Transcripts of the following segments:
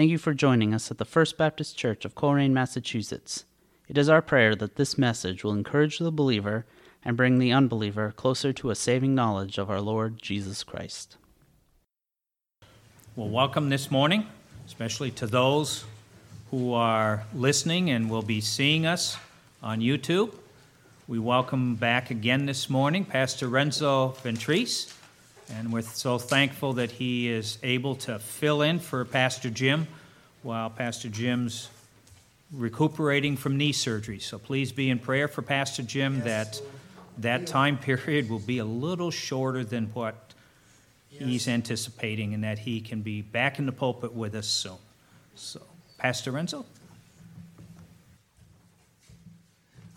Thank you for joining us at the First Baptist Church of Colrain, Massachusetts. It is our prayer that this message will encourage the believer and bring the unbeliever closer to a saving knowledge of our Lord Jesus Christ. Well, welcome this morning, especially to those who are listening and will be seeing us on YouTube. We welcome back again this morning Pastor Renzo Ventris, and we're so thankful that he is able to fill in for Pastor Jim while Pastor Jim's recuperating from knee surgery. So please be in prayer for Pastor Jim yes, that Lord. that time period will be a little shorter than what yes. he's anticipating and that he can be back in the pulpit with us soon. So, Pastor Renzo?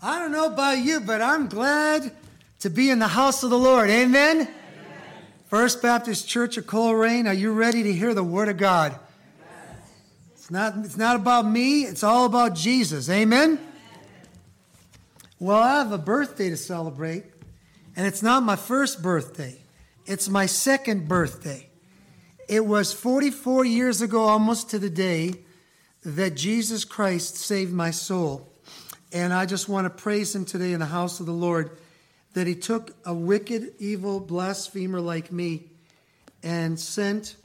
I don't know about you, but I'm glad to be in the house of the Lord. Amen? First Baptist Church of Colrain, are you ready to hear the Word of God? Yes. It's not, it's not about me, it's all about Jesus. Amen? Amen? Well, I have a birthday to celebrate, and it's not my first birthday, it's my second birthday. It was 44 years ago, almost to the day, that Jesus Christ saved my soul. And I just want to praise him today in the house of the Lord that he took a wicked, evil blasphemer like me and sent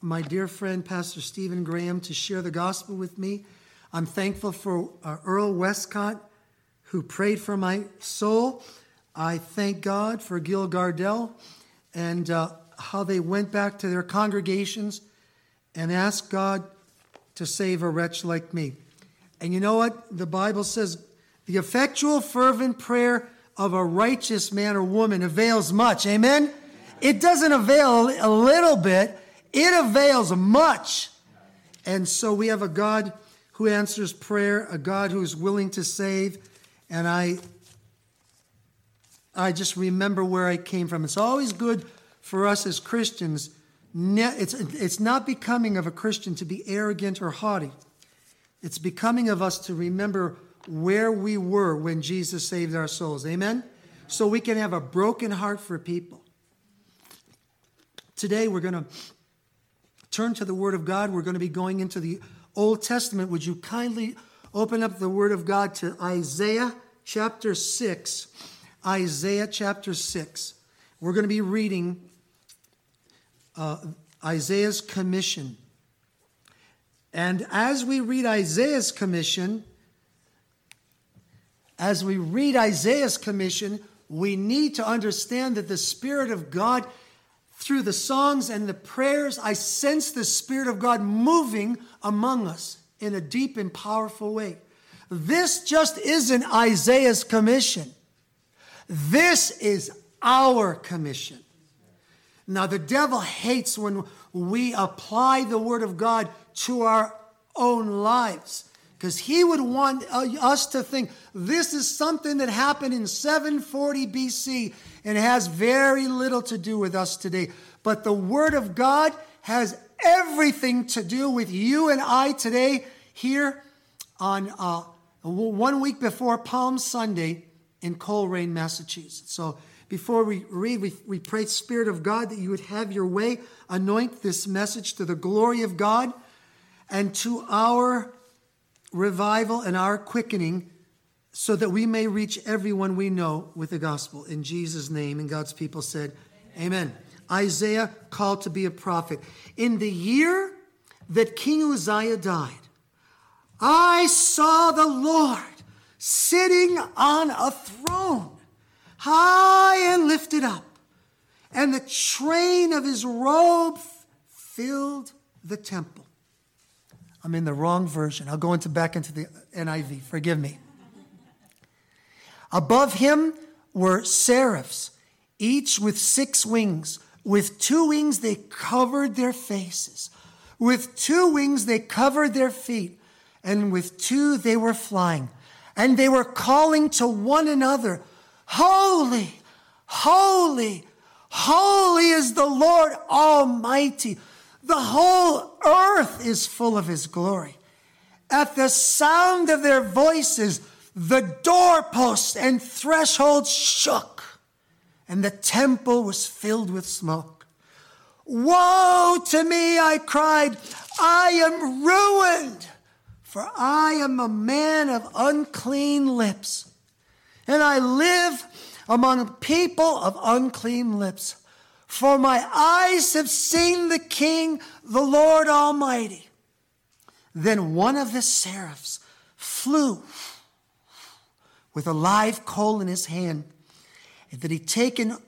my dear friend, Pastor Stephen Graham, to share the gospel with me. I'm thankful for uh, Earl Westcott, who prayed for my soul. I thank God for Gil Gardell and uh, how they went back to their congregations and asked God to save a wretch like me. And you know what? The Bible says the effectual, fervent prayer of a righteous man or woman avails much. Amen? It doesn't avail a little bit, it avails much. And so we have a God who answers prayer, a God who is willing to save. And I, I just remember where I came from. It's always good for us as Christians. It's, it's not becoming of a Christian to be arrogant or haughty. It's becoming of us to remember where we were when Jesus saved our souls. Amen? So we can have a broken heart for people. Today we're going to turn to the Word of God. We're going to be going into the Old Testament. Would you kindly open up the Word of God to Isaiah chapter 6? Isaiah chapter 6. We're going to be reading uh, Isaiah's commission. And as we read Isaiah's commission, as we read Isaiah's commission, we need to understand that the Spirit of God, through the songs and the prayers, I sense the Spirit of God moving among us in a deep and powerful way. This just isn't Isaiah's commission. This is our commission. Now, the devil hates when we apply the Word of God to our own lives because he would want uh, us to think this is something that happened in 740 BC and has very little to do with us today. But the Word of God has everything to do with you and I today here on uh, one week before Palm Sunday in Colrain, Massachusetts. So before we read, we, we pray, Spirit of God, that you would have your way, anoint this message to the glory of God and to our revival and our quickening so that we may reach everyone we know with the gospel. In Jesus' name, and God's people said, Amen. Amen. Isaiah called to be a prophet. In the year that King Uzziah died, I saw the Lord sitting on a throne, high and lifted up, and the train of his robe filled the temple. I'm in the wrong version. I'll go into back into the NIV. Forgive me. Above him were seraphs, each with six wings. With two wings they covered their faces. With two wings they covered their feet. And with two they were flying. And they were calling to one another, Holy, holy, holy is the Lord Almighty the whole earth is full of his glory. At the sound of their voices, the doorposts and thresholds shook, and the temple was filled with smoke. Woe to me, I cried. I am ruined, for I am a man of unclean lips, and I live among people of unclean lips. For my eyes have seen the King, the Lord Almighty. Then one of the seraphs flew with a live coal in his hand that he'd taken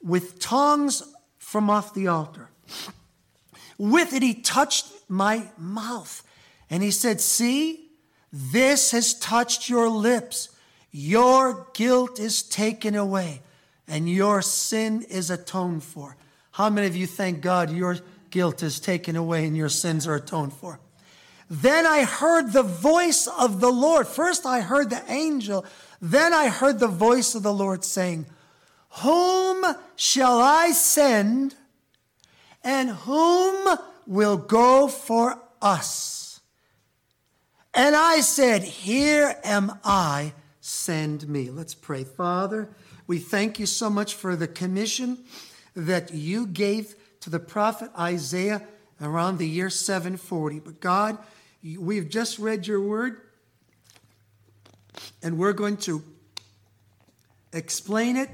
with tongs from off the altar. With it, he touched my mouth. And he said, See, this has touched your lips. Your guilt is taken away and your sin is atoned for. How many of you thank God your guilt is taken away and your sins are atoned for? Then I heard the voice of the Lord. First, I heard the angel. Then I heard the voice of the Lord saying, Whom shall I send? And whom will go for us? And I said, Here am I, send me. Let's pray. Father, we thank you so much for the commission that you gave to the prophet Isaiah around the year 740. But God, we've just read your word, and we're going to explain it.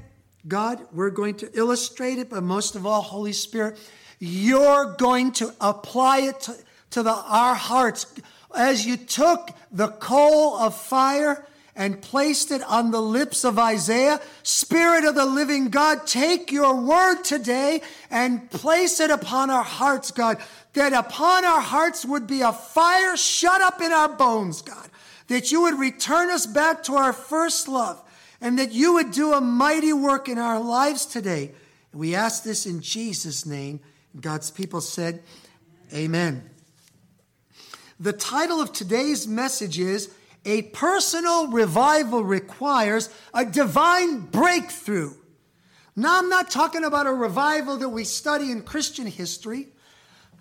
God, we're going to illustrate it, but most of all, Holy Spirit, you're going to apply it to, to the, our hearts. As you took the coal of fire and placed it on the lips of Isaiah, Spirit of the living God, take your word today and place it upon our hearts, God, that upon our hearts would be a fire shut up in our bones, God, that you would return us back to our first love and that you would do a mighty work in our lives today. We ask this in Jesus' name. God's people said, Amen. The title of today's message is A Personal Revival Requires a Divine Breakthrough. Now, I'm not talking about a revival that we study in Christian history.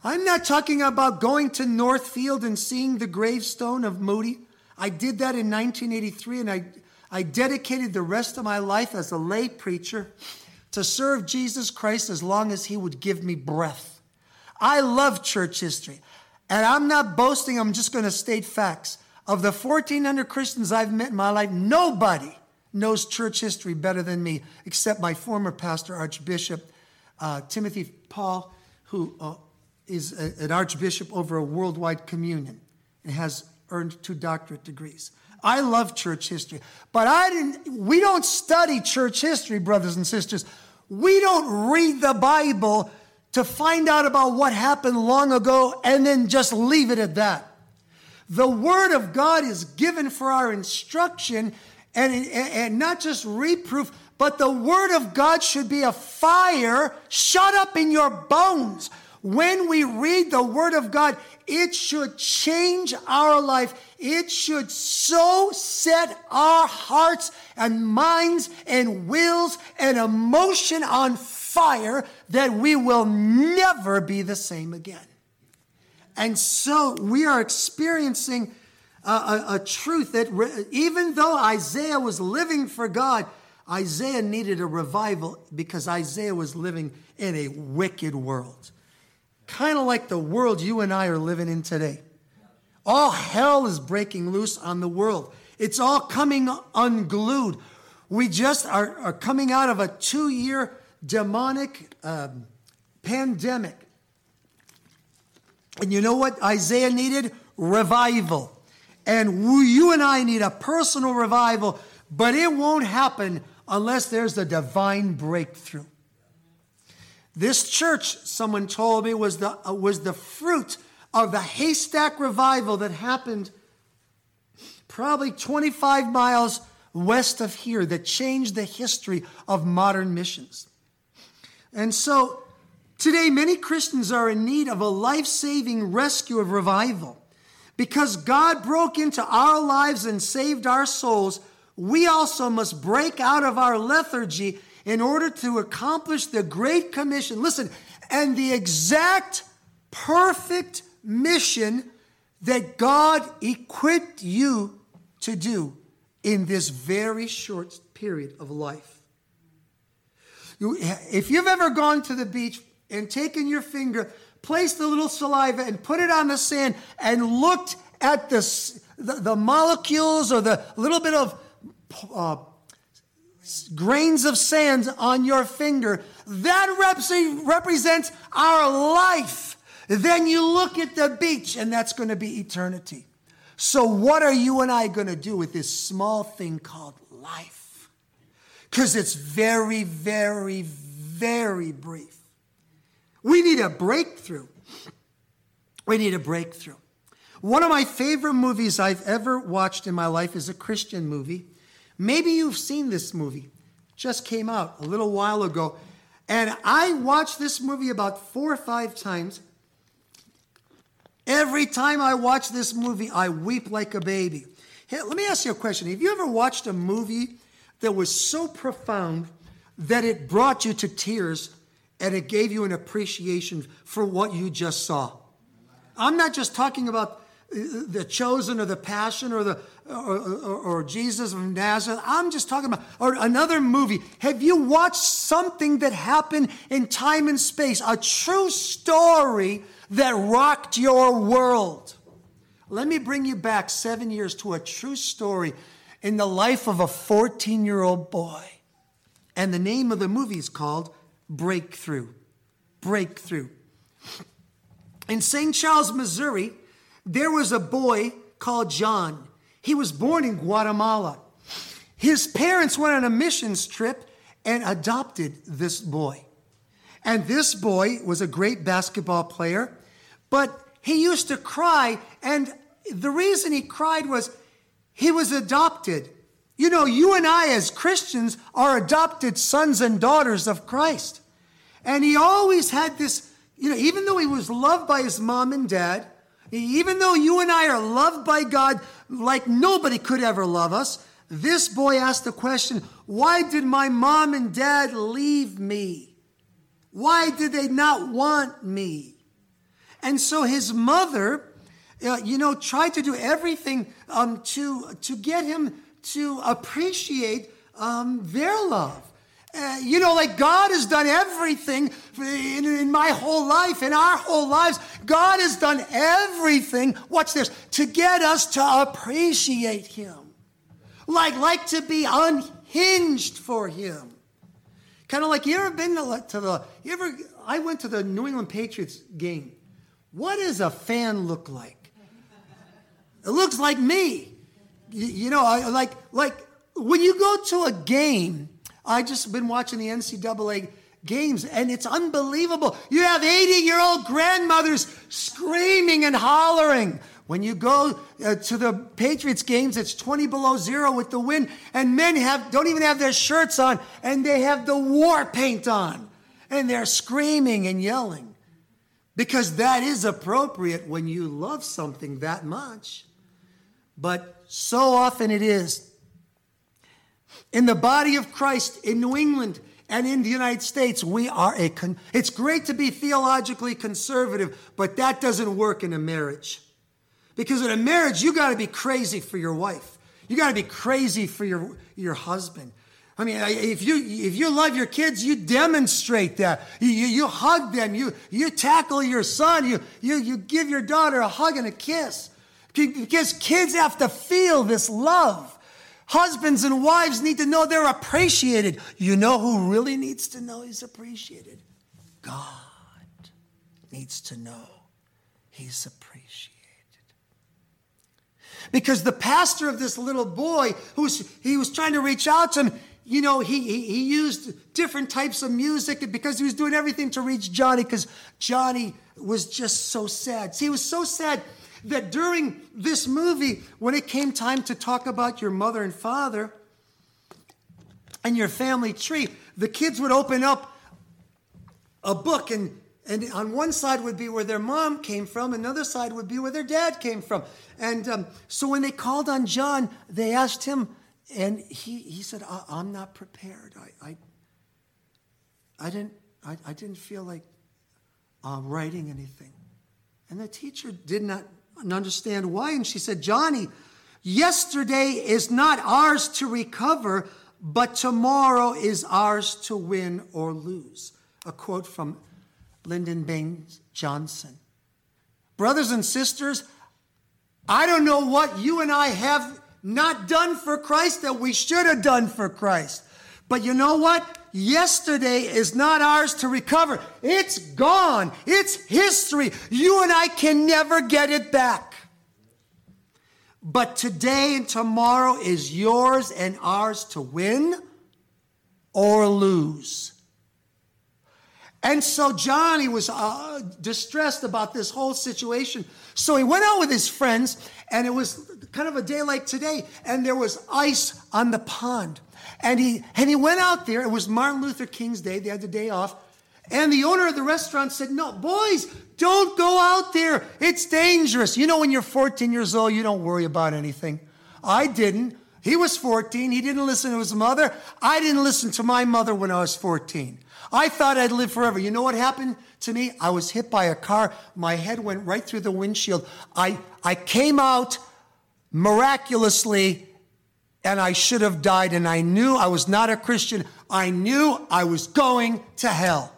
I'm not talking about going to Northfield and seeing the gravestone of Moody. I did that in 1983 and I I dedicated the rest of my life as a lay preacher to serve Jesus Christ as long as He would give me breath. I love church history. And I'm not boasting, I'm just going to state facts. Of the 1,400 Christians I've met in my life, nobody knows church history better than me, except my former pastor, Archbishop uh, Timothy Paul, who uh, is a, an archbishop over a worldwide communion and has earned two doctorate degrees. I love church history, but I didn't, we don't study church history, brothers and sisters. We don't read the Bible to find out about what happened long ago and then just leave it at that. The Word of God is given for our instruction and, and not just reproof, but the Word of God should be a fire shut up in your bones. When we read the Word of God, it should change our life. It should so set our hearts and minds and wills and emotion on fire that we will never be the same again. And so we are experiencing a, a, a truth that re, even though Isaiah was living for God, Isaiah needed a revival because Isaiah was living in a wicked world kind of like the world you and I are living in today. All hell is breaking loose on the world. It's all coming unglued. We just are, are coming out of a two year demonic um, pandemic. And you know what Isaiah needed? Revival. And you and I need a personal revival, but it won't happen unless there's a divine breakthrough. This church, someone told me, was the, uh, was the fruit of the haystack revival that happened probably 25 miles west of here that changed the history of modern missions. And so today, many Christians are in need of a life saving rescue of revival. Because God broke into our lives and saved our souls, we also must break out of our lethargy in order to accomplish the Great Commission. Listen, and the exact perfect mission that God equipped you to do in this very short period of life. If you've ever gone to the beach and taken your finger, placed the little saliva and put it on the sand and looked at the, the, the molecules or the little bit of uh, grains of sand on your finger, that rep- represents our life. Then you look at the beach, and that's going to be eternity. So, what are you and I going to do with this small thing called life? Because it's very, very, very brief. We need a breakthrough. We need a breakthrough. One of my favorite movies I've ever watched in my life is a Christian movie. Maybe you've seen this movie. Just came out a little while ago. And I watched this movie about four or five times. Every time I watch this movie, I weep like a baby. Hey, let me ask you a question. Have you ever watched a movie that was so profound that it brought you to tears and it gave you an appreciation for what you just saw? I'm not just talking about uh, the chosen or the passion or the or, or, or, Jesus of Nazareth. I'm just talking about or another movie. Have you watched something that happened in time and space? A true story that rocked your world. Let me bring you back seven years to a true story in the life of a 14 year old boy. And the name of the movie is called Breakthrough. Breakthrough. In St. Charles, Missouri, there was a boy called John. He was born in Guatemala. His parents went on a missions trip and adopted this boy. And this boy was a great basketball player, but he used to cry. And the reason he cried was he was adopted. You know, you and I, as Christians, are adopted sons and daughters of Christ. And he always had this, you know, even though he was loved by his mom and dad, even though you and I are loved by God like nobody could ever love us, this boy asked the question why did my mom and dad leave me? Why did they not want me? And so his mother, uh, you know, tried to do everything um, to, to get him to appreciate um, their love. Uh, you know, like God has done everything in, in, my whole life, in our whole lives. God has done everything, watch this, to get us to appreciate Him. Like, like to be unhinged for Him. Kind of like, you ever been to, to the, you ever, I went to the New England Patriots game. What does a fan look like? It looks like me. You, you know, like, like when you go to a game, I just been watching the NCAA games and it's unbelievable. You have 80 year old grandmothers screaming and hollering. When you go uh, to the Patriots games, it's 20 below zero with the wind, and men have don't even have their shirts on, and they have the war paint on, and they're screaming and yelling. Because that is appropriate when you love something that much. But so often it is in the body of Christ in New England and in the United States, we are a. Con- it's great to be theologically conservative, but that doesn't work in a marriage. Because in a marriage, you got to be crazy for your wife. You got to be crazy for your, your husband. I mean, if you if you love your kids, you demonstrate that. You, you, you, hug them. You you tackle your son. You, you you give your daughter a hug and a kiss. Because kids have to feel this love. Husbands and wives need to know they're appreciated. You know who really needs to know he's appreciated? God needs to know he's appreciated. Because the pastor of this little boy, who's he was trying to reach out to him, you know, he, he, he used different types of music because he was doing everything to reach Johnny because Johnny was just so sad. See, he was so sad that during this movie, when it came time to talk about your mother and father and your family tree, the kids would open up a book and and on one side would be where their mom came from, another side would be where their dad came from. And um, so when they called on John, they asked him, and he, he said, I, am not prepared. I, I, I didn't, I, I didn't feel like uh, writing anything. And the teacher did not and understand why. And she said, Johnny, yesterday is not ours to recover, but tomorrow is ours to win or lose. A quote from Lyndon Baines Johnson. Brothers and sisters, I don't know what you and I have not done for Christ that we should have done for Christ. But you know what? Yesterday is not ours to recover. It's gone. It's history. You and I can never get it back. But today and tomorrow is yours and ours to win or lose. And so Johnny was uh, distressed about this whole situation. So he went out with his friends, and it was kind of a day like today, and there was ice on the pond. And he, and he went out there. It was Martin Luther King's day. They had the day off. And the owner of the restaurant said, No, boys, don't go out there. It's dangerous. You know, when you're 14 years old, you don't worry about anything. I didn't. He was 14. He didn't listen to his mother. I didn't listen to my mother when I was 14. I thought I'd live forever. You know what happened to me? I was hit by a car. My head went right through the windshield. I, I came out miraculously and I should have died. And I knew I was not a Christian. I knew I was going to hell.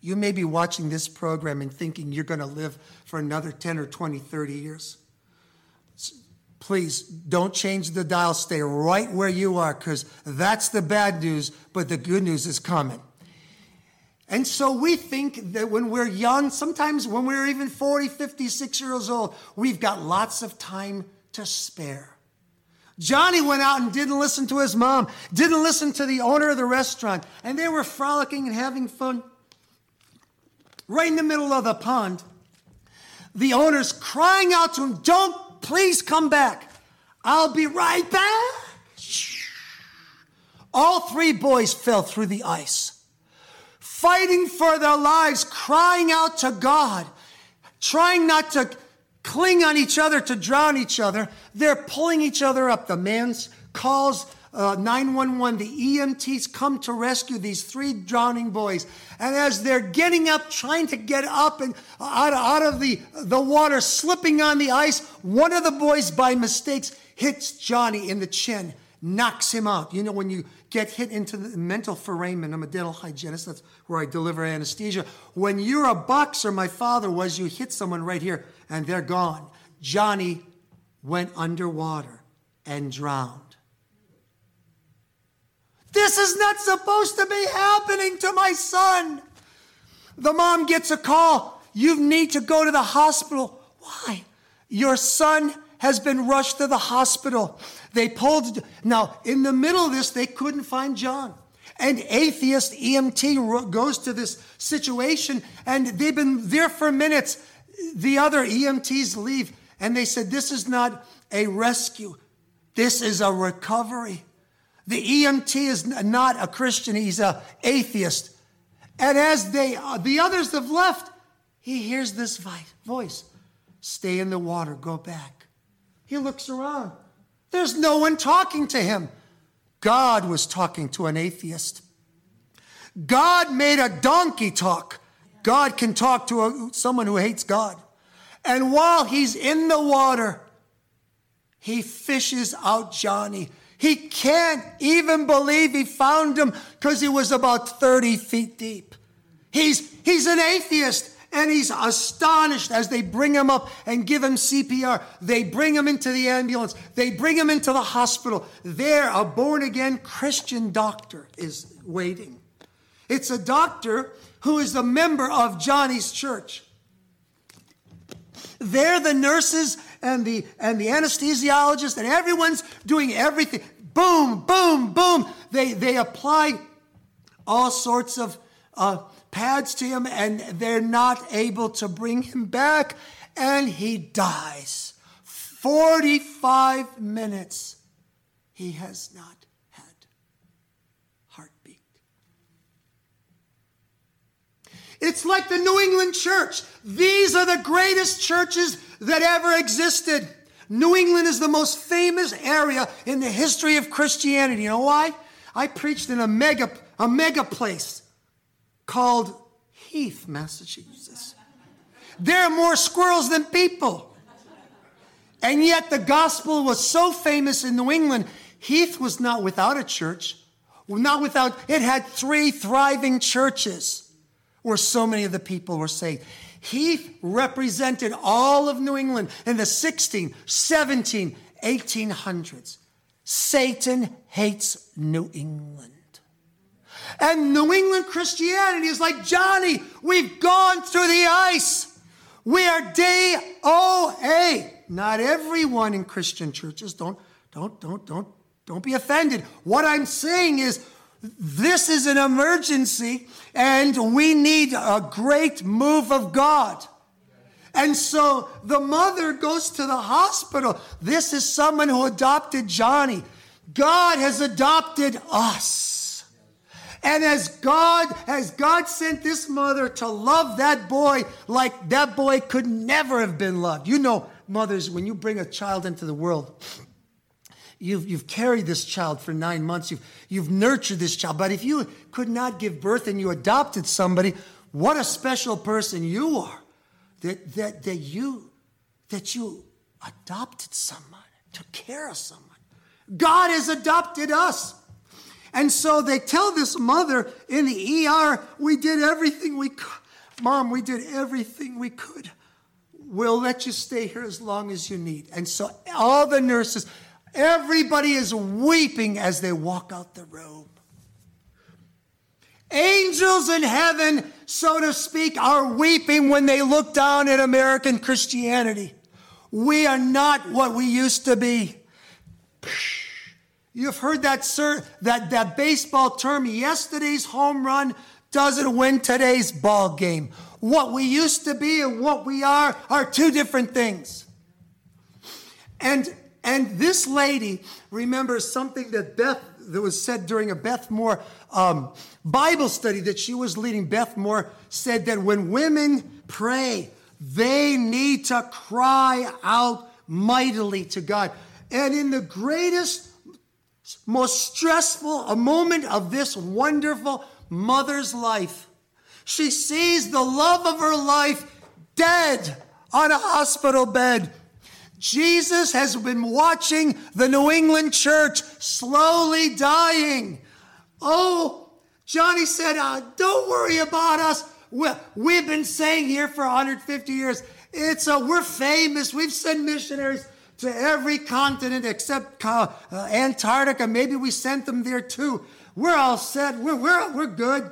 You may be watching this program and thinking you're going to live for another 10 or 20, 30 years. Please don't change the dial. Stay right where you are because that's the bad news, but the good news is coming. And so we think that when we're young, sometimes when we're even 40, 50, 60 years old, we've got lots of time to spare. Johnny went out and didn't listen to his mom, didn't listen to the owner of the restaurant, and they were frolicking and having fun. Right in the middle of the pond, the owner's crying out to him, Don't please come back. I'll be right back. All three boys fell through the ice fighting for their lives, crying out to God, trying not to cling on each other to drown each other. They're pulling each other up. The man calls uh, 911. The EMTs come to rescue these three drowning boys. And as they're getting up, trying to get up and out, out of the, the water, slipping on the ice, one of the boys, by mistakes, hits Johnny in the chin, knocks him out. You know, when you get hit into the mental foramen. I'm a dental hygienist. That's where I deliver anesthesia. When you're a boxer, my father was, you hit someone right here and they're gone. Johnny went underwater and drowned. This is not supposed to be happening to my son. The mom gets a call. You need to go to the hospital. Why? Your son has been rushed to the hospital. They pulled, now in the middle of this, they couldn't find John. An atheist EMT goes to this situation and they've been there for minutes. The other EMTs leave and they said, This is not a rescue, this is a recovery. The EMT is not a Christian, he's an atheist. And as they, uh, the others have left, he hears this voice Stay in the water, go back. He looks around. There's no one talking to him. God was talking to an atheist. God made a donkey talk. God can talk to a, someone who hates God. And while he's in the water, he fishes out Johnny. He can't even believe he found him because he was about 30 feet deep. He's, he's an atheist and he's astonished as they bring him up and give him CPR. They bring him into the ambulance. They bring him into the hospital. There, a born again Christian doctor is waiting. It's a doctor who is a member of Johnny's church. There, the nurses and the, and the anesthesiologist and everyone's doing everything. Boom, boom, boom. They, they apply all sorts of uh, pads to him and they're not able to bring him back and he dies. 45 minutes he has not had heartbeat. It's like the New England church. These are the greatest churches that ever existed. New England is the most famous area in the history of Christianity. You know why? I preached in a mega, a mega place called Heath, Massachusetts. There are more squirrels than people. And yet the gospel was so famous in New England. Heath was not without a church, not without, it had three thriving churches where so many of the people were saved. He represented all of New England in the 16, 17, 1800s. Satan hates New England. And New England Christianity is like Johnny, we've gone through the ice. We are DOA. Not everyone in Christian churches. Don't, don't, don't, don't, don't be offended. What I'm saying is this is an emergency and we need a great move of God. And so the mother goes to the hospital. This is someone who adopted Johnny. God has adopted us. And as God, as God sent this mother to love that boy like that boy could never have been loved. You know, mothers, when you bring a child into the world, You've, you've carried this child for nine months. You've, you've nurtured this child. But if you could not give birth and you adopted somebody, what a special person you are that, that, that, you, that you adopted someone, took care of someone. God has adopted us. And so they tell this mother in the ER, we did everything we could. Mom, we did everything we could. We'll let you stay here as long as you need. And so all the nurses, Everybody is weeping as they walk out the room. Angels in heaven, so to speak, are weeping when they look down at American Christianity. We are not what we used to be. You've heard that, sir, that, that baseball term, yesterday's home run doesn't win today's ball game. What we used to be and what we are are two different things. And and this lady remembers something that Beth, that was said during a Beth Moore um, Bible study that she was leading. Beth Moore said that when women pray, they need to cry out mightily to God. And in the greatest, most stressful a moment of this wonderful mother's life, she sees the love of her life dead on a hospital bed. Jesus has been watching the New England church slowly dying. Oh, Johnny said, uh, Don't worry about us. We've been saying here for 150 years, it's a, we're famous. We've sent missionaries to every continent except uh, Antarctica. Maybe we sent them there too. We're all set. We're, we're, we're good.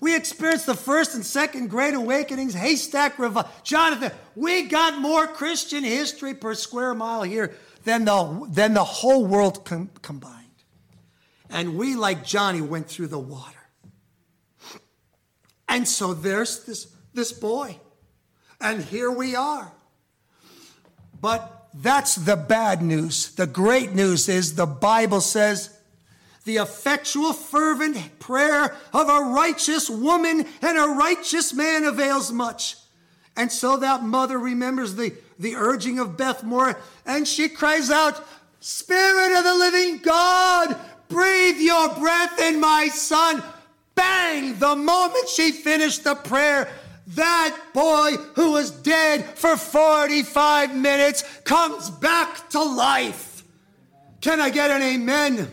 We experienced the first and second great awakenings, haystack revival. Jonathan, we got more Christian history per square mile here than the, than the whole world com- combined. And we, like Johnny, went through the water. And so there's this, this boy. And here we are. But that's the bad news. The great news is the Bible says the effectual, fervent prayer of a righteous woman and a righteous man avails much. And so that mother remembers the, the urging of Beth Moore and she cries out, Spirit of the living God, breathe your breath in my son. Bang! The moment she finished the prayer, that boy who was dead for 45 minutes comes back to life. Can I get an amen?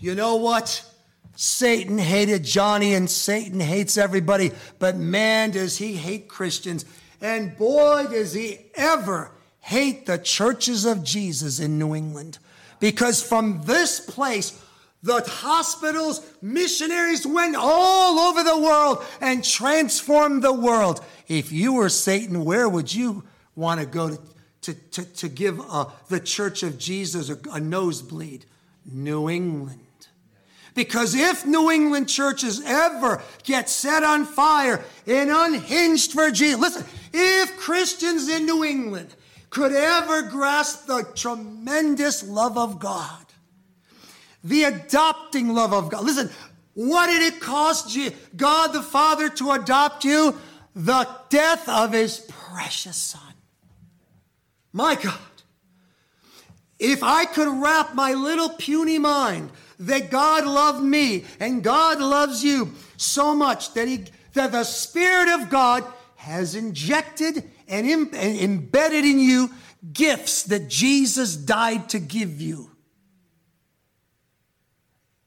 You know what? Satan hated Johnny and Satan hates everybody, but man, does he hate Christians. And boy, does he ever hate the churches of Jesus in New England. Because from this place, the hospitals, missionaries went all over the world and transformed the world. If you were Satan, where would you want to go to, to, to, give uh, the church of Jesus a, a nosebleed? New England. Because if New England churches ever get set on fire and unhinged for Jesus, listen, if Christians in New England could ever grasp the tremendous love of God, the adopting love of God, listen, what did it cost you, God the Father to adopt you? The death of his precious Son. My God, if I could wrap my little puny mind that God loved me and God loves you so much that he that the Spirit of God has injected and, Im- and embedded in you gifts that Jesus died to give you.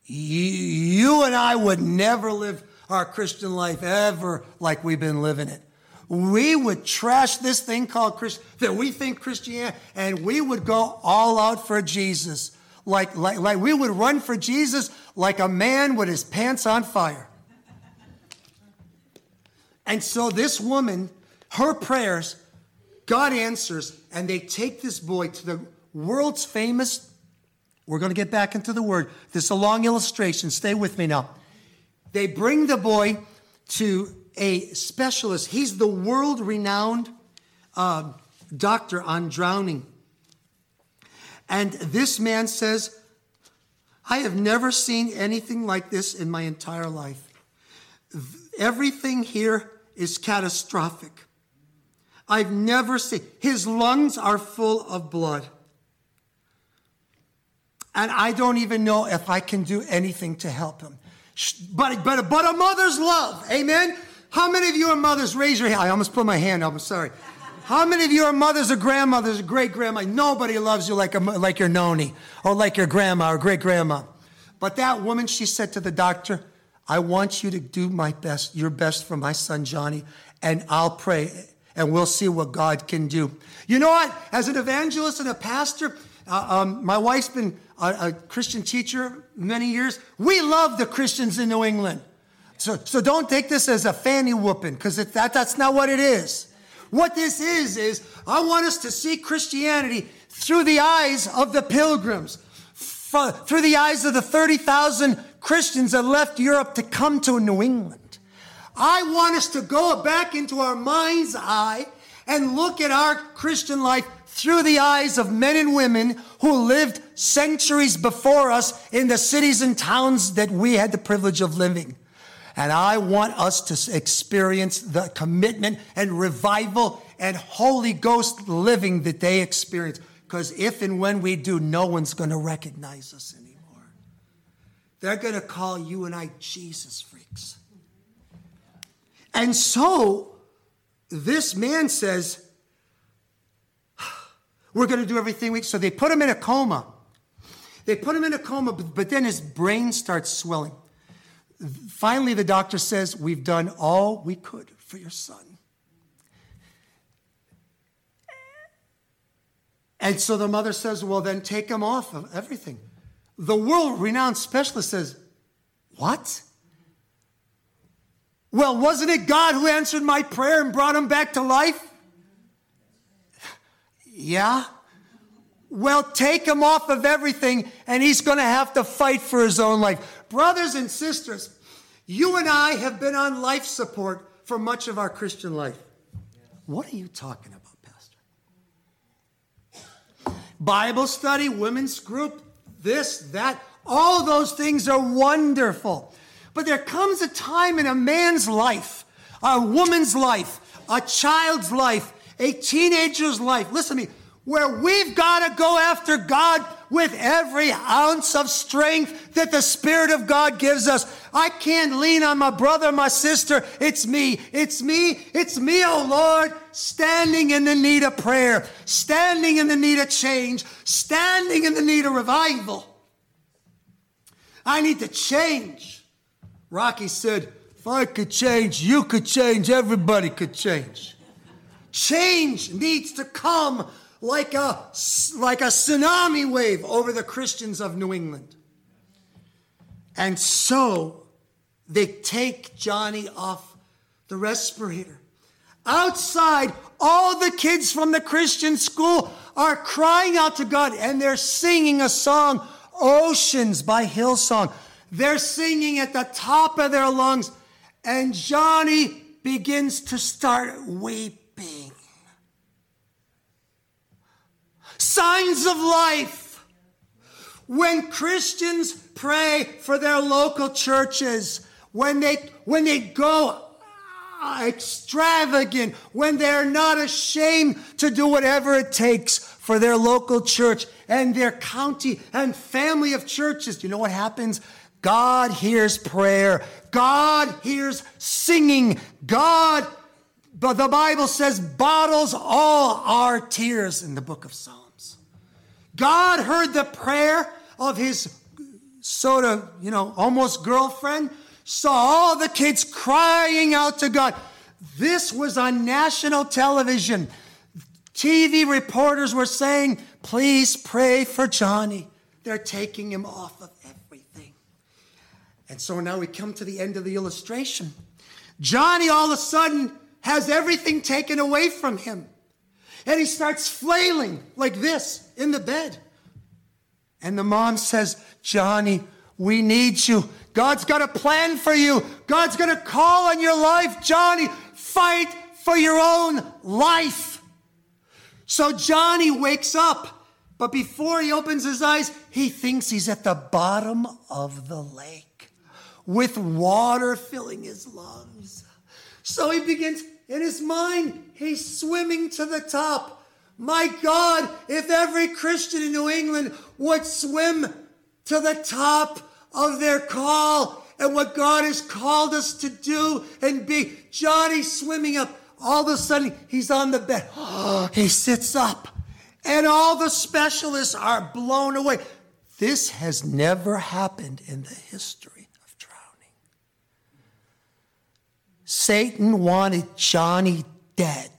you. You and I would never live our Christian life ever like we've been living it. We would trash this thing called Christ that we think Christianity, and we would go all out for Jesus. Like, like, like we would run for Jesus like a man with his pants on fire. And so this woman, her prayers, God answers, and they take this boy to the world's famous. We're going to get back into the word. This is a long illustration. Stay with me now. They bring the boy to a specialist. He's the world renowned uh, doctor on drowning. And this man says, I have never seen anything like this in my entire life. Everything here is catastrophic. I've never seen, his lungs are full of blood. And I don't even know if I can do anything to help him. But, but, but a mother's love, amen? How many of you are mothers? Raise your hand. I almost put my hand up, I'm sorry. How many of you are mothers or grandmothers or great grandma? Nobody loves you like, a, like your noni or like your grandma or great grandma. But that woman, she said to the doctor, I want you to do my best, your best for my son Johnny, and I'll pray and we'll see what God can do. You know what? As an evangelist and a pastor, uh, um, my wife's been a, a, Christian teacher many years. We love the Christians in New England. So, so don't take this as a fanny whooping, because that, that's not what it is. What this is, is I want us to see Christianity through the eyes of the pilgrims, through the eyes of the 30,000 Christians that left Europe to come to New England. I want us to go back into our mind's eye and look at our Christian life through the eyes of men and women who lived centuries before us in the cities and towns that we had the privilege of living. And I want us to experience the commitment and revival and Holy Ghost living that they experience. Because if and when we do, no one's going to recognize us anymore. They're going to call you and I Jesus freaks. And so this man says, We're going to do everything we So they put him in a coma. They put him in a coma, but then his brain starts swelling. Finally, the doctor says, We've done all we could for your son. And so the mother says, Well, then take him off of everything. The world renowned specialist says, What? Well, wasn't it God who answered my prayer and brought him back to life? Yeah. Well, take him off of everything, and he's going to have to fight for his own life. Brothers and sisters, you and I have been on life support for much of our Christian life. What are you talking about, Pastor? Bible study, women's group, this, that, all those things are wonderful. But there comes a time in a man's life, a woman's life, a child's life, a teenager's life. Listen to me where we've got to go after God with every ounce of strength that the Spirit of God gives us. I can't lean on my brother, my sister. It's me. It's me. It's me, oh Lord, standing in the need of prayer, standing in the need of change, standing in the need of revival. I need to change. Rocky said, if I could change, you could change, everybody could change. Change needs to come like a, like a tsunami wave over the Christians of New England. And so they take Johnny off the respirator. Outside, all the kids from the Christian school are crying out to God and they're singing a song, Oceans by Hillsong. They're singing at the top of their lungs, and Johnny begins to start weeping. Signs of life. When Christians pray for their local churches, when they, when they go extravagant, when they're not ashamed to do whatever it takes for their local church and their county and family of churches, you know what happens? God hears prayer. God hears singing. God, but the Bible says, bottles all our tears in the book of Psalms. God heard the prayer of his sort of, you know, almost girlfriend. saw all the kids crying out to God. This was on national television. TV reporters were saying, Please pray for Johnny. They're taking him off of everything. And so now we come to the end of the illustration. Johnny all of a sudden has everything taken away from him. And he starts flailing like this in the bed. And the mom says, Johnny, we need you. God's got a plan for you. God's going to call on your life. Johnny, fight for your own life. So Johnny wakes up, but before he opens his eyes, he thinks he's at the bottom of the lake with water filling his lungs. So he begins, in his mind, he's swimming to the top. My God, if every Christian in New England would swim to the top of their call and what God has called us to do and be. Johnny swimming up. All of a sudden, he's on the bed. he sits up, and all the specialists are blown away. This has never happened in the history of drowning. Satan wanted Johnny dead.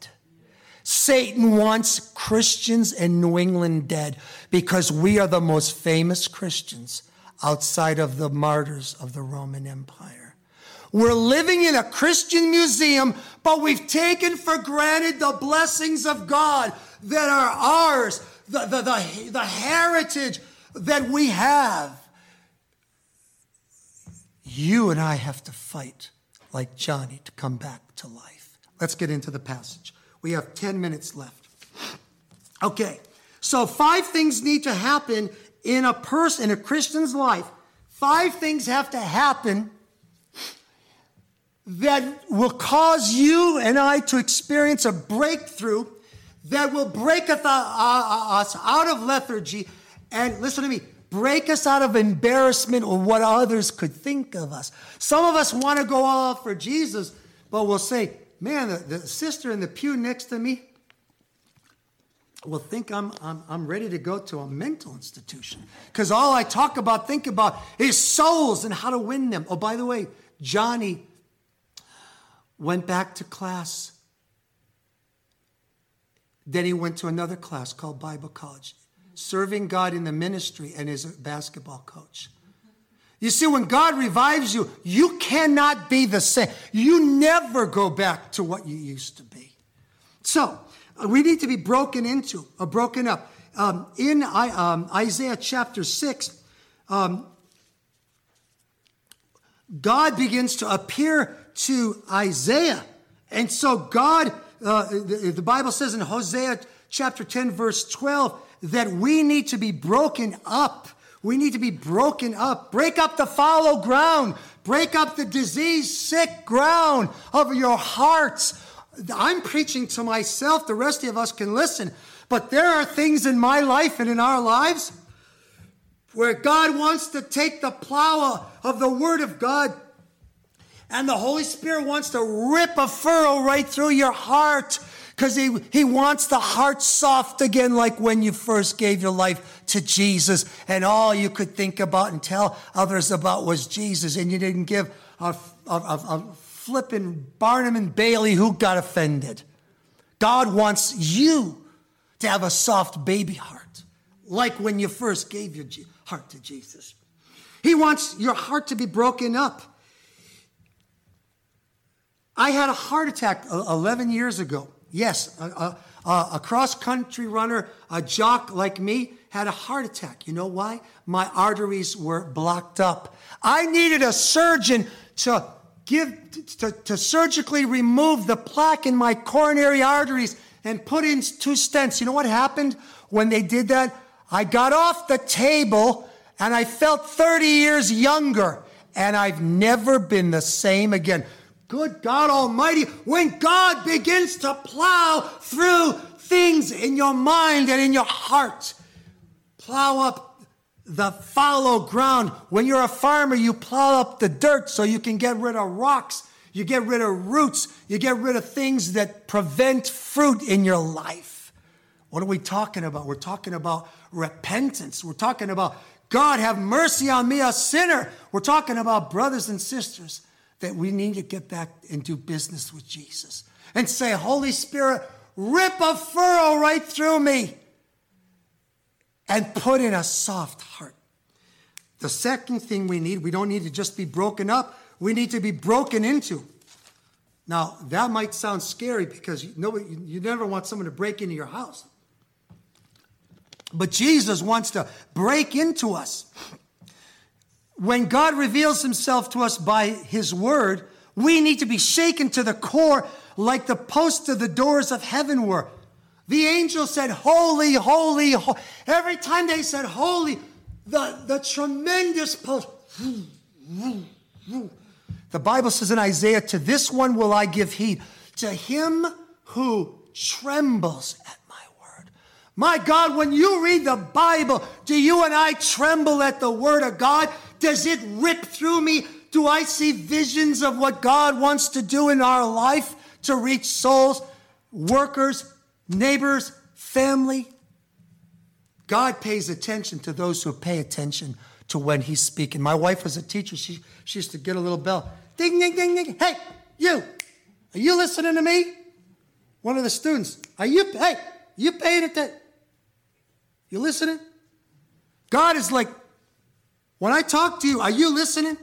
Satan wants Christians in New England dead because we are the most famous Christians outside of the martyrs of the Roman Empire. We're living in a Christian museum, but we've taken for granted the blessings of God that are ours, the, the, the, the heritage that we have. You and I have to fight like Johnny to come back to life. Let's get into the passage. We have 10 minutes left. Okay, so five things need to happen in a person, in a Christian's life. Five things have to happen that will cause you and I to experience a breakthrough that will break us out of lethargy and listen to me break us out of embarrassment or what others could think of us. Some of us want to go all out for Jesus, but we'll say, man, the, the sister in the pew next to me will think I'm, I'm, I'm ready to go to a mental institution. Because all I talk about, think about, is souls and how to win them. Oh, by the way, Johnny went back to class. Then he went to another class called Bible College, serving God in the ministry and as a basketball coach. You see, when God revives you, you cannot be the same. You never go back to what you used to be. So, uh, we need to be broken into, or uh, broken up. Um, in um, Isaiah chapter 6, um, God begins to appear to Isaiah. And so, God, uh, the, the Bible says in Hosea chapter 10, verse 12, that we need to be broken up we need to be broken up. Break up the fallow ground. Break up the disease sick ground of your hearts. I'm preaching to myself. The rest of us can listen. But there are things in my life and in our lives where God wants to take the plow of the Word of God and the Holy Spirit wants to rip a furrow right through your heart because he, he wants the heart soft again, like when you first gave your life to Jesus and all you could think about and tell others about was Jesus, and you didn't give a, a, a, a flipping Barnum and Bailey who got offended. God wants you to have a soft baby heart, like when you first gave your heart to Jesus. He wants your heart to be broken up. I had a heart attack uh, 11 years ago. Yes, a, a, a cross country runner, a jock like me, had a heart attack. You know why? My arteries were blocked up. I needed a surgeon to give to, to surgically remove the plaque in my coronary arteries and put in two stents. You know what happened when they did that? I got off the table and I felt 30 years younger and I've never been the same again. Good God Almighty, when God begins to plow through things in your mind and in your heart, plow up the fallow ground. When you're a farmer, you plow up the dirt so you can get rid of rocks, you get rid of roots, you get rid of things that prevent fruit in your life. What are we talking about? We're talking about repentance. We're talking about God, have mercy on me, a sinner. We're talking about brothers and sisters that we need to get back and do business with Jesus and say, Holy Spirit, rip a furrow right through me and put in a soft heart. The second thing we need, we don't need to just be broken up, we need to be broken into. Now, that might sound scary because you, nobody, you never want someone to break into your house. But Jesus wants to break into us. When God reveals himself to us by his word, we need to be shaken to the core like the posts of the doors of heaven were. The angel said, Holy, holy, holy. Every time they said holy, the, the tremendous post. The Bible says in Isaiah, To this one will I give heed, to him who trembles at my God, when you read the Bible, do you and I tremble at the word of God? Does it rip through me? Do I see visions of what God wants to do in our life to reach souls, workers, neighbors, family? God pays attention to those who pay attention to when He's speaking. My wife was a teacher. She, she used to get a little bell. Ding, ding, ding, ding. Hey, you, are you listening to me? One of the students, are you, hey, you paying attention? You listening? God is like, when I talk to you, are you listening?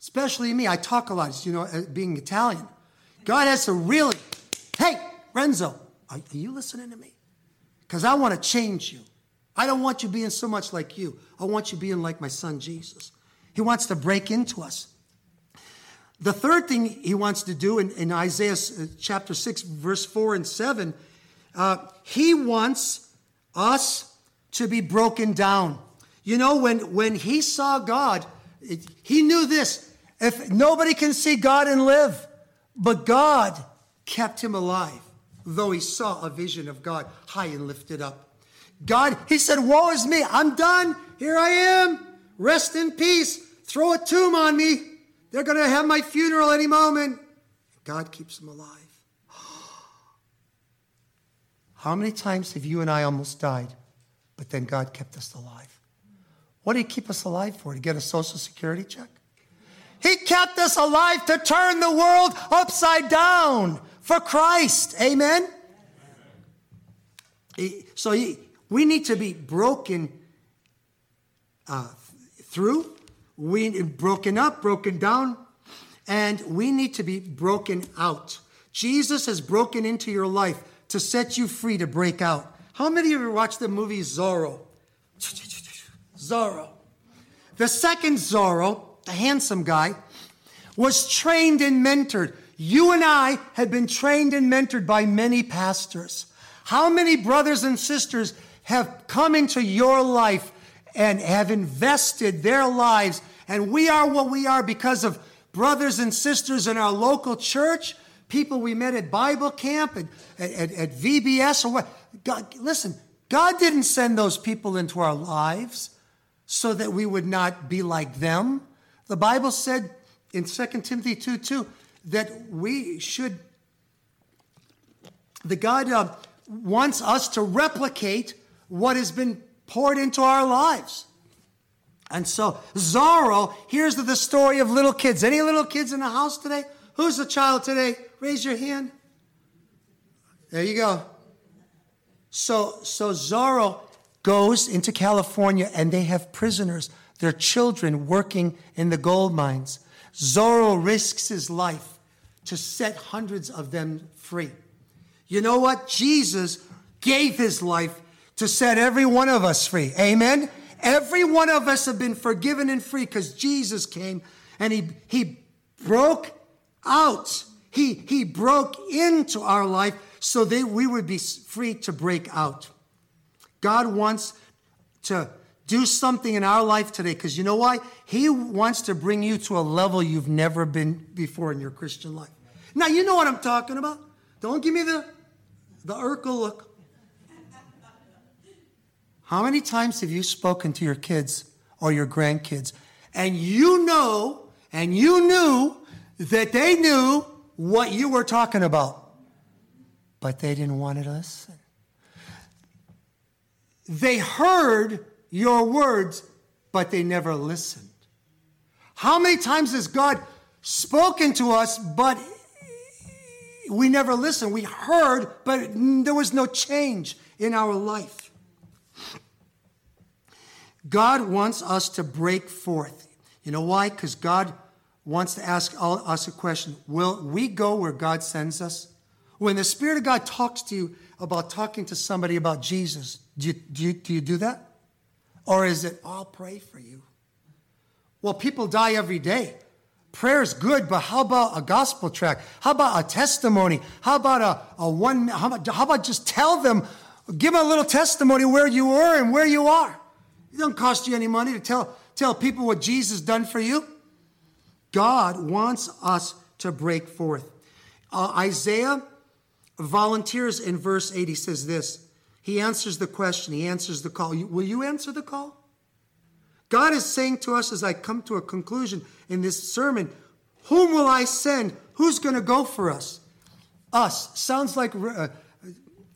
Especially me, I talk a lot, you know, uh, being Italian. God has to really, hey, Renzo, are, you listening to me? Because I want to change you. I don't want you being so much like you. I want you being like my son Jesus. He wants to break into us. The third thing he wants to do in, in Isaiah uh, chapter 6, verse 4 and 7, uh, he wants us to be broken down. You know, when, when he saw God, it, he knew this. If nobody can see God and live, but God kept him alive, though he saw a vision of God high and lifted up. God, he said, Woe is me, I'm done. Here I am. Rest in peace. Throw a tomb on me. They're to have my funeral any moment. God keeps them alive. How many times have you and I almost died, but then God kept us alive? What did He keep us alive for? To get a Social Security check? He kept us alive to turn the world upside down for Christ. Amen? So we need to be broken uh, through we broken up, broken down, and we need to be broken out. Jesus has broken into your life to set you free to break out. How many of you watched the movie Zorro? Zorro. The second Zorro, the handsome guy, was trained and mentored. You and I had been trained and mentored by many pastors. How many brothers and sisters have come into your life and have invested their lives. And we are what we are because of brothers and sisters in our local church, people we met at Bible camp, and at, at, at VBS, or what. God, listen, God didn't send those people into our lives so that we would not be like them. The Bible said in 2 Timothy 2 2 that we should, the God uh, wants us to replicate what has been poured into our lives. And so, Zorro, here's the story of little kids. Any little kids in the house today? Who's a child today? Raise your hand. There you go. So, so Zorro goes into California and they have prisoners, their children working in the gold mines. Zorro risks his life to set hundreds of them free. You know what? Jesus gave his life to set every one of us free. Amen? Every one of us have been forgiven and free because Jesus came and he, he broke out. He, he broke into our life so that we would be free to break out. God wants to do something in our life today because you know why? He wants to bring you to a level you've never been before in your Christian life. Now, you know what I'm talking about. Don't give me the, the Urkel look. How many times have you spoken to your kids or your grandkids and you know and you knew that they knew what you were talking about, but they didn't want to listen? They heard your words, but they never listened. How many times has God spoken to us, but we never listened? We heard, but there was no change in our life. God wants us to break forth. You know why? Because God wants to ask us a question Will we go where God sends us? When the Spirit of God talks to you about talking to somebody about Jesus, do you do, you, do, you do that? Or is it, oh, I'll pray for you? Well, people die every day. Prayer is good, but how about a gospel track? How about a testimony? How about a, a one, how about, how about just tell them, give them a little testimony where you were and where you are? It doesn't cost you any money to tell, tell people what Jesus done for you. God wants us to break forth. Uh, Isaiah volunteers in verse 8. He says this. He answers the question, he answers the call. Will you answer the call? God is saying to us as I come to a conclusion in this sermon, Whom will I send? Who's going to go for us? Us. Sounds like uh,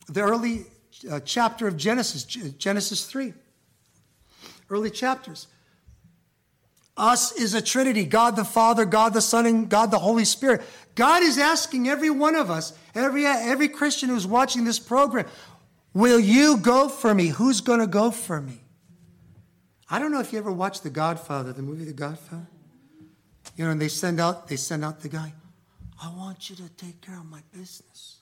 the early uh, chapter of Genesis, Genesis 3. Early chapters. Us is a trinity God the Father, God the Son, and God the Holy Spirit. God is asking every one of us, every, every Christian who's watching this program, Will you go for me? Who's going to go for me? I don't know if you ever watched The Godfather, the movie The Godfather. You know, and they send out they send out the guy. I want you to take care of my business.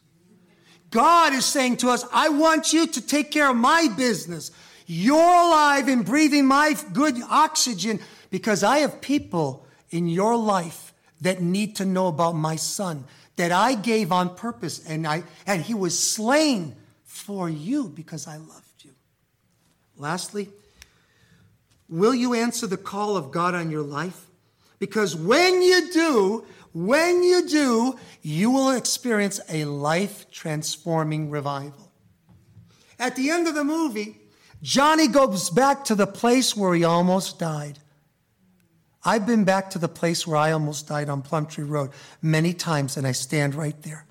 God is saying to us, I want you to take care of my business. You're alive and breathing my good oxygen because I have people in your life that need to know about my son that I gave on purpose and I and he was slain for you because I loved you. Lastly, Will you answer the call of God on your life? Because when you do, when you do, you will experience a life transforming revival. At the end of the movie, Johnny goes back to the place where he almost died. I've been back to the place where I almost died on Plumtree Road many times, and I stand right there.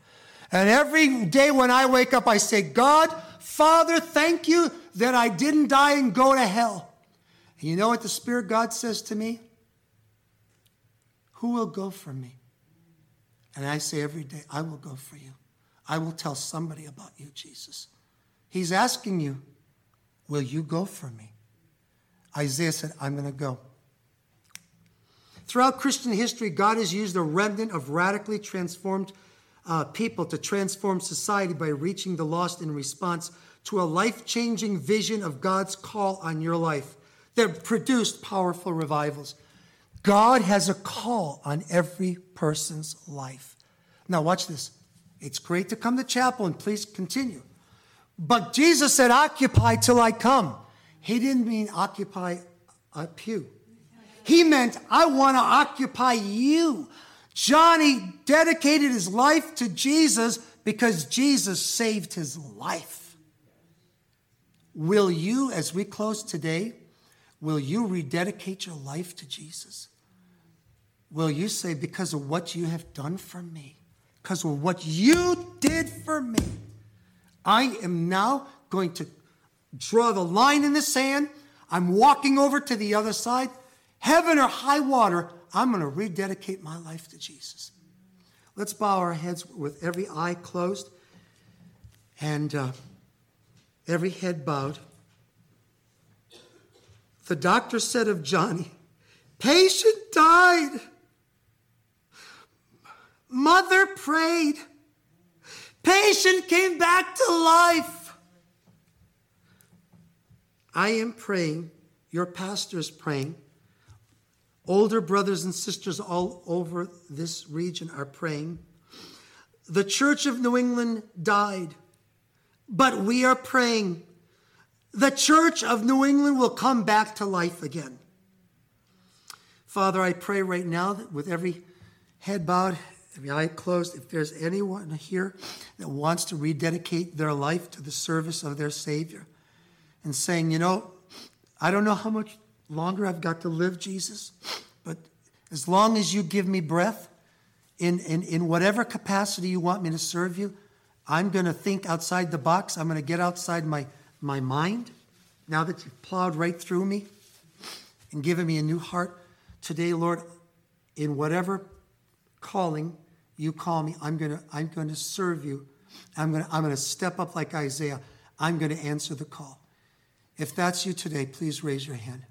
And every day when I wake up, I say, God, Father, thank you that I didn't die and go to hell. And you know what the Spirit God says to me? Who will go for me? And I say every day, I will go for you. I will tell somebody about you, Jesus. He's asking you, Will you go for me? Isaiah said, I'm going to go. Throughout Christian history, God has used a remnant of radically transformed uh, people to transform society by reaching the lost in response to a life changing vision of God's call on your life that produced powerful revivals. God has a call on every person's life. Now, watch this. It's great to come to chapel, and please continue. But Jesus said, Occupy till I come. He didn't mean occupy a pew, he meant, I want to occupy you. Johnny dedicated his life to Jesus because Jesus saved his life. Will you, as we close today, Will you rededicate your life to Jesus? Will you say, because of what you have done for me, because of what you did for me, I am now going to draw the line in the sand. I'm walking over to the other side. Heaven or high water, I'm going to rededicate my life to Jesus. Let's bow our heads with every eye closed and uh, every head bowed. The doctor said of Johnny, patient died. Mother prayed. Patient came back to life. I am praying. Your pastor is praying. Older brothers and sisters all over this region are praying. The Church of New England died, but we are praying the church of New England will come back to life again. Father, I pray right now that with every head bowed, every eye closed, if there's anyone here that wants to rededicate their life to the service of their Savior and saying, you know, I don't know how much longer I've got to live, Jesus, but as long as you give me breath, in, in, in whatever capacity you want me to serve you, I'm going to think outside the box. I'm going to get outside my my mind. now that you've plowed right through me and given me a new heart, today, Lord, in whatever calling you call me, I'm going to I'm going to serve you. I'm going to, I'm going to step up like Isaiah. I'm going to answer the call. If that's you today, please raise your hand.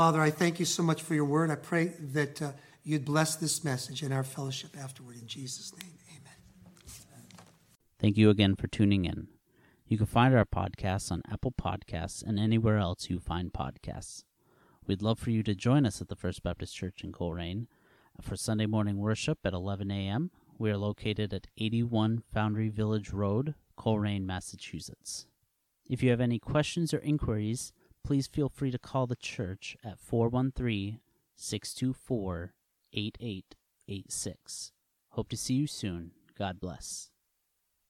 Father, I thank you so much for your word. I pray that uh, you'd bless this message and our fellowship afterward. In Jesus' name, amen. Thank you again for tuning in. You can find our podcasts on Apple Podcasts and anywhere else you find podcasts. We'd love for you to join us at the First Baptist Church in Colrain for Sunday morning worship at 11 a.m. We are located at 81 Foundry Village Road, Colrain, Massachusetts. If you have any questions or inquiries, please feel free to call the church at 413 624 8886. Hope to see you soon. God bless.